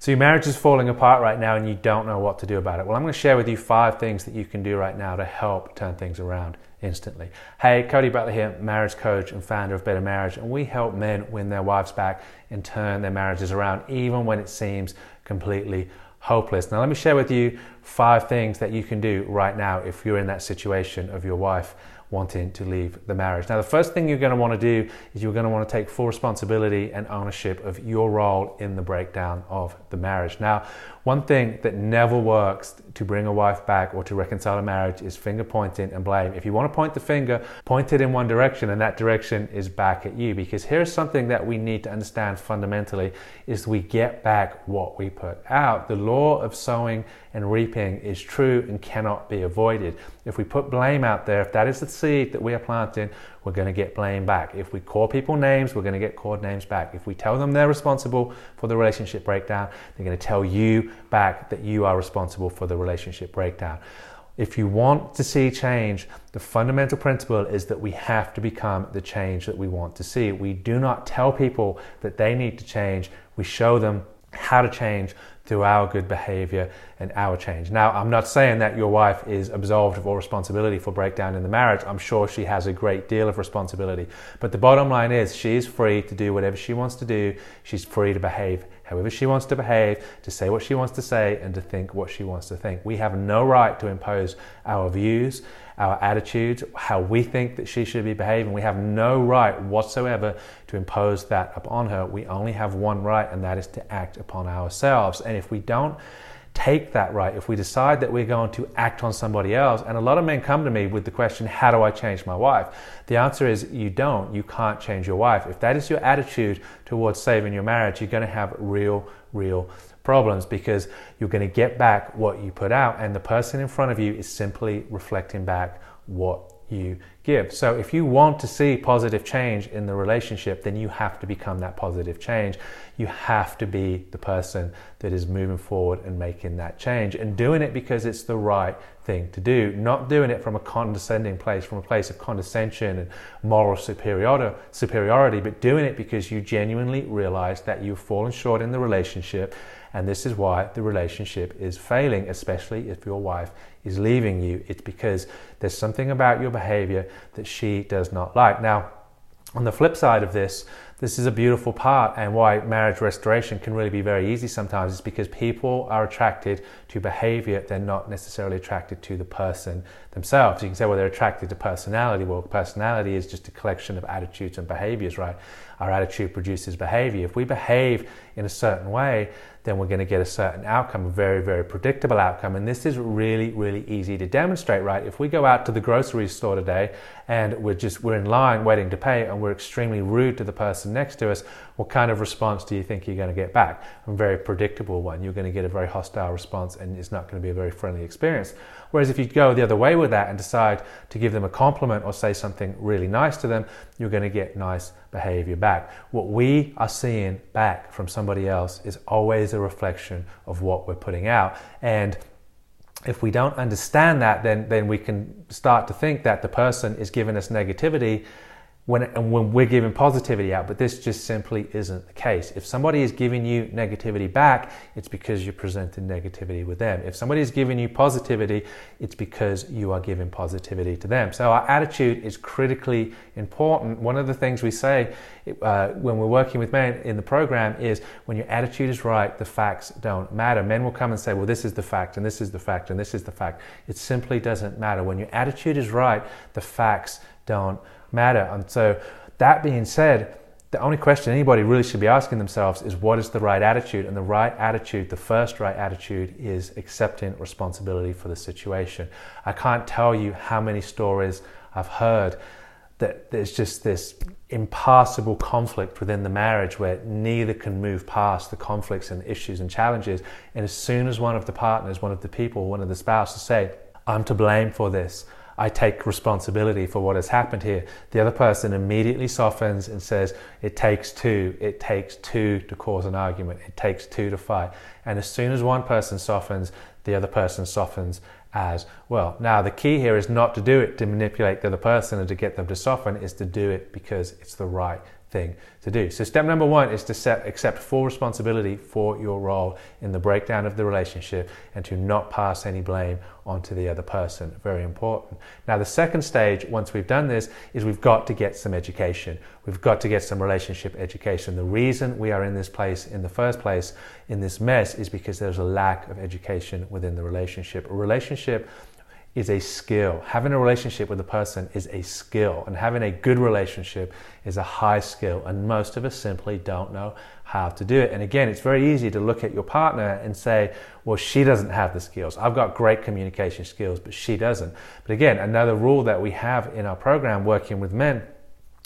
So your marriage is falling apart right now and you don't know what to do about it. Well, I'm going to share with you five things that you can do right now to help turn things around instantly. Hey, Cody Butler here, marriage coach and founder of Better Marriage, and we help men win their wives back and turn their marriages around even when it seems completely hopeless. Now, let me share with you five things that you can do right now if you're in that situation of your wife wanting to leave the marriage. Now, the first thing you're going to want to do is you're going to want to take full responsibility and ownership of your role in the breakdown of the marriage. Now, one thing that never works to bring a wife back or to reconcile a marriage is finger pointing and blame. If you want to point the finger, point it in one direction and that direction is back at you because here's something that we need to understand fundamentally is we get back what we put out. The law of sowing and reaping is true and cannot be avoided. If we put blame out there, if that is the seed that we are planting, we're going to get blame back. If we call people names, we're going to get called names back. If we tell them they're responsible for the relationship breakdown, they're going to tell you back that you are responsible for the relationship breakdown. If you want to see change, the fundamental principle is that we have to become the change that we want to see. We do not tell people that they need to change, we show them how to change through our good behavior and our change. Now, I'm not saying that your wife is absolved of all responsibility for breakdown in the marriage. I'm sure she has a great deal of responsibility. But the bottom line is she is free to do whatever she wants to do. She's free to behave however she wants to behave, to say what she wants to say, and to think what she wants to think. We have no right to impose our views, our attitudes, how we think that she should be behaving. We have no right whatsoever to impose that upon her. We only have one right, and that is to act upon ourselves. And if we don't, take that right, if we decide that we're going to act on somebody else, and a lot of men come to me with the question, How do I change my wife? The answer is you don't. You can't change your wife. If that is your attitude towards saving your marriage, you're going to have real, real problems because you're going to get back what you put out, and the person in front of you is simply reflecting back what you give. So if you want to see positive change in the relationship, then you have to become that positive change. You have to be the person that is moving forward and making that change and doing it because it's the right thing to do, not doing it from a condescending place, from a place of condescension and moral superiority, but doing it because you genuinely realize that you've fallen short in the relationship and this is why the relationship is failing, especially if your wife is leaving you. It's because there's something about your behavior that she does not like. Now, on the flip side of this, this is a beautiful part, and why marriage restoration can really be very easy sometimes is because people are attracted to behavior, they're not necessarily attracted to the person themselves. You can say, well, they're attracted to personality. Well, personality is just a collection of attitudes and behaviors, right? Our attitude produces behavior. If we behave in a certain way, then we're going to get a certain outcome, a very, very predictable outcome. And this is really, really easy to demonstrate, right? If we go out to the grocery store today and we're just, we're in line waiting to pay and we're extremely rude to the person next to us, what kind of response do you think you're going to get back? A very predictable one. You're going to get a very hostile response and it's not going to be a very friendly experience. Whereas if you go the other way with that and decide to give them a compliment or say something really nice to them, you're going to get nice behavior back. What we are seeing back from somebody else is always a reflection of what we're putting out. And if we don't understand that, then, then we can start to think that the person is giving us negativity when, when we're giving positivity out, but this just simply isn't the case. If somebody is giving you negativity back, it's because you're presenting negativity with them. If somebody is giving you positivity, it's because you are giving positivity to them. So our attitude is critically important. One of the things we say uh, when we're working with men in the program is when your attitude is right, the facts don't matter. Men will come and say, well, this is the fact, and this is the fact, and this is the fact. It simply doesn't matter. When your attitude is right, the facts don't matter. And so, that being said, the only question anybody really should be asking themselves is what is the right attitude? And the right attitude, the first right attitude, is accepting responsibility for the situation. I can't tell you how many stories I've heard that there's just this impassable conflict within the marriage where neither can move past the conflicts and issues and challenges. And as soon as one of the partners, one of the people, one of the spouses say, I'm to blame for this, I take responsibility for what has happened here. The other person immediately softens and says, It takes two. It takes two to cause an argument. It takes two to fight. And as soon as one person softens, the other person softens as well. Now, the key here is not to do it to manipulate the other person and to get them to soften, is to do it because it's the right thing to do. So, step number one is to set, accept full responsibility for your role in the breakdown of the relationship and to not pass any blame onto the other person. Very important. Now, the second stage, once we've done this, is we've got to get some education. We've got to get some relationship education. The reason we are in this place in the first place, in this mess, is because there's a lack of education within the relationship. A relationship is a skill. Having a relationship with a person is a skill, and having a good relationship is a high skill. And most of us simply don't know how to do it. And again, it's very easy to look at your partner and say, well, she doesn't have the skills. I've got great communication skills, but she doesn't. But again, another rule that we have in our program working with men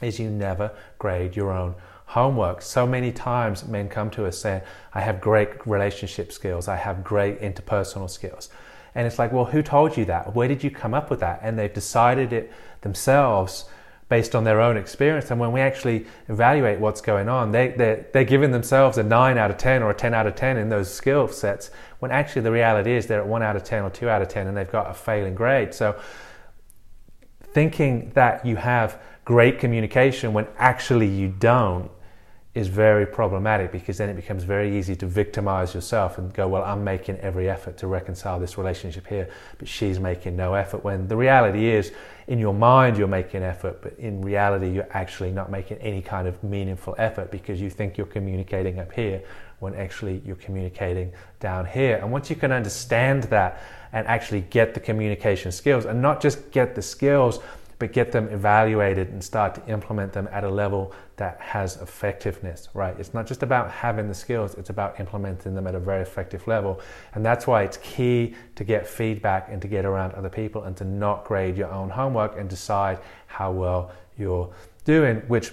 is you never grade your own homework. So many times men come to us saying, I have great relationship skills, I have great interpersonal skills. And it's like, well, who told you that? Where did you come up with that? And they've decided it themselves based on their own experience. And when we actually evaluate what's going on, they, they're, they're giving themselves a 9 out of 10 or a 10 out of 10 in those skill sets, when actually the reality is they're at 1 out of 10 or 2 out of 10 and they've got a failing grade. So thinking that you have great communication when actually you don't is very problematic because then it becomes very easy to victimize yourself and go, Well, I'm making every effort to reconcile this relationship here, but she's making no effort. When the reality is, in your mind, you're making effort, but in reality, you're actually not making any kind of meaningful effort because you think you're communicating up here when actually you're communicating down here. And once you can understand that and actually get the communication skills, and not just get the skills, but get them evaluated and start to implement them at a level that has effectiveness, right? It's not just about having the skills, it's about implementing them at a very effective level. And that's why it's key to get feedback and to get around other people and to not grade your own homework and decide how well you're doing, which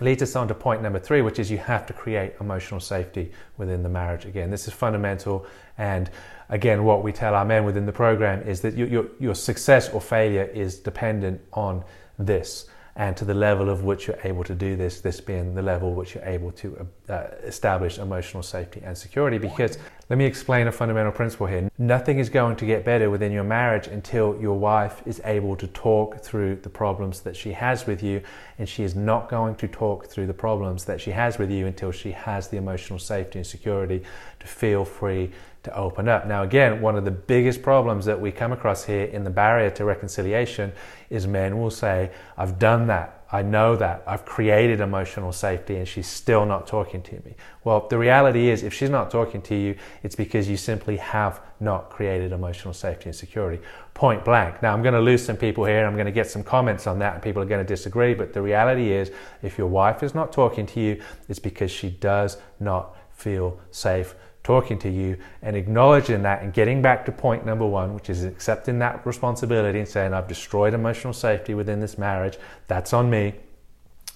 leads us on to point number three, which is you have to create emotional safety within the marriage. Again, this is fundamental. And again, what we tell our men within the program is that your, your, your success or failure is dependent on this and to the level of which you're able to do this, this being the level which you're able to uh, establish emotional safety and security. Because let me explain a fundamental principle here. Nothing is going to get better within your marriage until your wife is able to talk through the problems that she has with you, and she is not going to talk through the problems that she has with you until she has the emotional safety and security to feel free to open up. Now, again, one of the biggest problems that we come across here in the barrier to reconciliation is men will say, I've done that. I know that. I've created emotional safety and she's still not talking to me. Well, the reality is, if she's not talking to you, it's because you simply have not created emotional safety and security. Point blank. Now, I'm going to lose some people here. I'm going to get some comments on that and people are going to disagree. But the reality is, if your wife is not talking to you, it's because she does not feel safe talking to you and acknowledging that and getting back to point number one, which is accepting that responsibility and saying, I've destroyed emotional safety within this marriage. That's on me.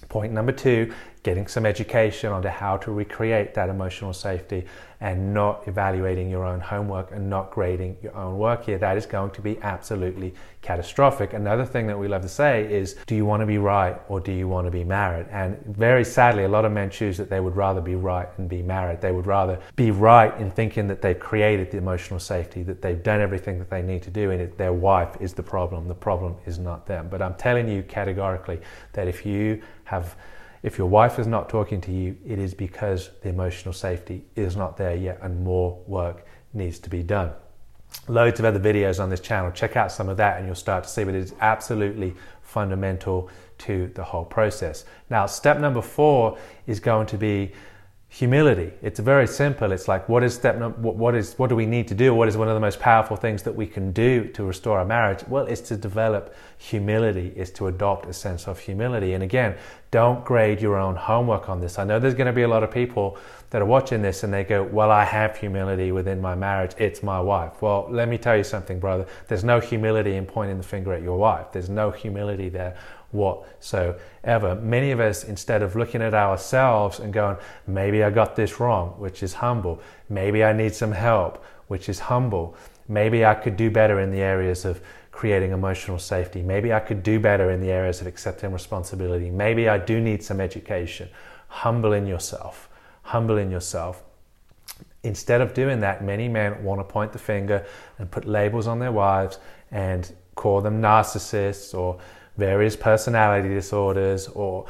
Point number two, getting some education on how to recreate that emotional safety and not evaluating your own homework and not grading your own work here. That is going to be absolutely catastrophic. Another thing that we love to say is, do you want to be right or do you want to be married? And very sadly, a lot of men choose that they would rather be right and be married. They would rather be right in thinking that they've created the emotional safety, that they've done everything that they need to do, and their wife is the problem. The problem is not them. But I'm telling you categorically that if you have if your wife is not talking to you, it is because the emotional safety is not there yet and more work needs to be done. Loads of other videos on this channel. Check out some of that and you'll start to see, but it is absolutely fundamental to the whole process. Now, step number four is going to be humility. It's very simple. It's like, what is step number, what is, what do we need to do? What is one of the most powerful things that we can do to restore our marriage? Well, it's to develop humility, is to adopt a sense of humility. And again, don't grade your own homework on this. I know there's going to be a lot of people that are watching this and they go, well, I have humility within my marriage. It's my wife. Well, let me tell you something, brother. There's no humility in pointing the finger at your wife. There's no humility there whatsoever. Many of us, instead of looking at ourselves and going, maybe I got this wrong, which is humble, maybe I need some help, which is humble, maybe I could do better in the areas of creating emotional safety, maybe I could do better in the areas of accepting responsibility, maybe I do need some education. Humble in yourself, humble in yourself. Instead of doing that, many men want to point the finger and put labels on their wives and call them narcissists or various personality disorders or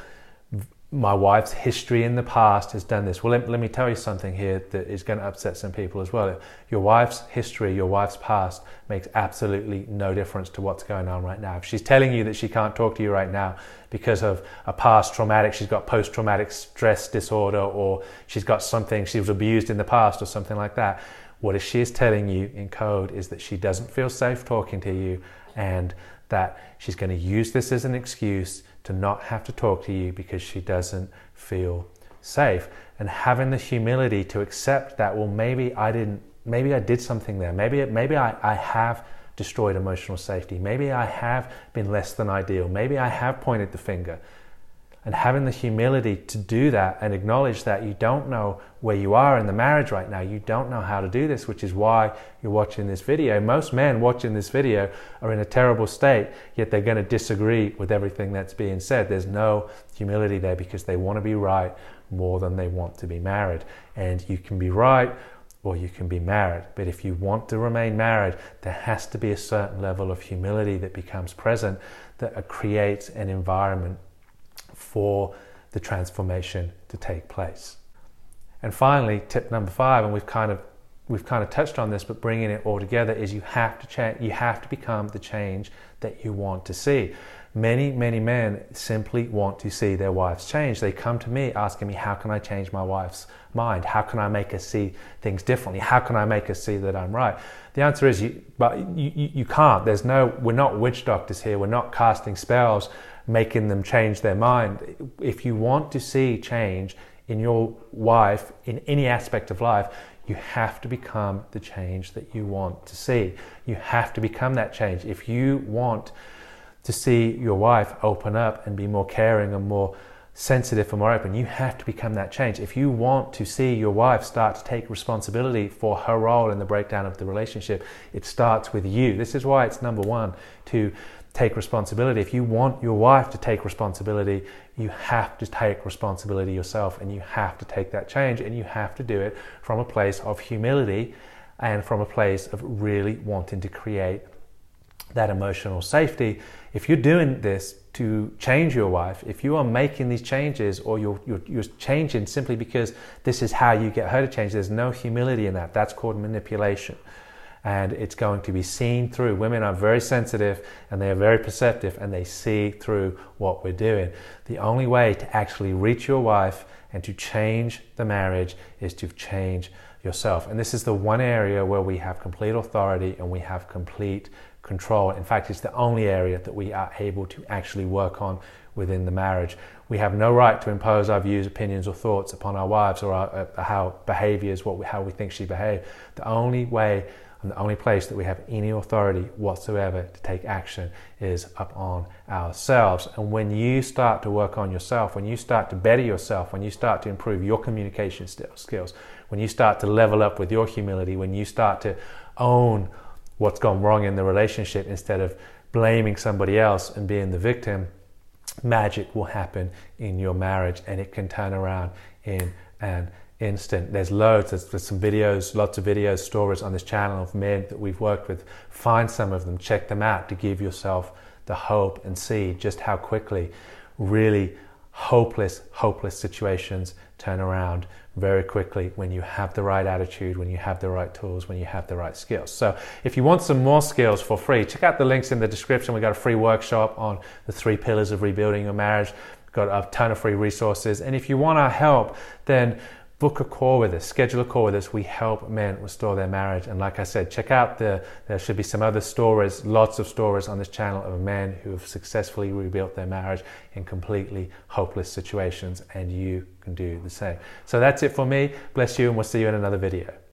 my wife's history in the past has done this. Well, let, let, me tell you something here that is going to upset some people as well. Your wife's history, your wife's past makes absolutely no difference to what's going on right now. If she's telling you that she can't talk to you right now because of a past traumatic, she's got post traumatic stress disorder, or she's got something, she was abused in the past, or something like that. What she is telling you in code is that she doesn't feel safe talking to you and that she's going to use this as an excuse to not have to talk to you because she doesn't feel safe. And having the humility to accept that, well, maybe I didn't, maybe I did something there. Maybe, maybe I, I have destroyed emotional safety. Maybe I have been less than ideal. Maybe I have pointed the finger and having the humility to do that and acknowledge that you don't know where you are in the marriage right now. You don't know how to do this, which is why you're watching this video. Most men watching this video are in a terrible state, yet they're going to disagree with everything that's being said. There's no humility there because they want to be right more than they want to be married. And you can be right or you can be married. But if you want to remain married, there has to be a certain level of humility that becomes present that creates an environment for the transformation to take place. And finally, tip number five, and we've kind of we've kind of touched on this, but bringing it all together is you have to change. You have to become the change that you want to see. Many, many men simply want to see their wives change. They come to me asking me, "How can I change my wife's mind? How can I make her see things differently? How can I make her see that I'm right?" The answer is, you, but you, you, you can't. There's no. We're not witch doctors here. We're not casting spells making them change their mind. If you want to see change in your wife, in any aspect of life, you have to become the change that you want to see. You have to become that change. If you want to see your wife open up and be more caring and more sensitive and more open, you have to become that change. If you want to see your wife start to take responsibility for her role in the breakdown of the relationship, it starts with you. This is why it's number one to take responsibility. If you want your wife to take responsibility, you have to take responsibility yourself and you have to take that change and you have to do it from a place of humility and from a place of really wanting to create that emotional safety. If you're doing this to change your wife, if you are making these changes or you're, you're, you're changing simply because this is how you get her to change, there's no humility in that. That's called manipulation and it's going to be seen through. Women are very sensitive and they are very perceptive and they see through what we're doing. The only way to actually reach your wife and to change the marriage is to change yourself. And this is the one area where we have complete authority and we have complete control. In fact, it's the only area that we are able to actually work on within the marriage. We have no right to impose our views, opinions, or thoughts upon our wives or our, uh, how behaviors, what we, how we think she behaved. The only way and the only place that we have any authority whatsoever to take action is upon ourselves. And when you start to work on yourself, when you start to better yourself, when you start to improve your communication skills, when you start to level up with your humility, when you start to own what's gone wrong in the relationship instead of blaming somebody else and being the victim, magic will happen in your marriage and it can turn around in an instant. There's loads, there's, there's, some videos, lots of videos, stories on this channel of men that we've worked with. Find some of them, check them out to give yourself the hope and see just how quickly really hopeless, hopeless situations turn around very quickly when you have the right attitude, when you have the right tools, when you have the right skills. So, if you want some more skills for free, check out the links in the description. We got a free workshop on the three pillars of rebuilding your marriage. We've got a ton of free resources. And if you want our help, then book a call with us, schedule a call with us. We help men restore their marriage. And like I said, check out the, there should be some other stories, lots of stories on this channel of men who have successfully rebuilt their marriage in completely hopeless situations. And you can do the same. So that's it for me. Bless you, and we'll see you in another video.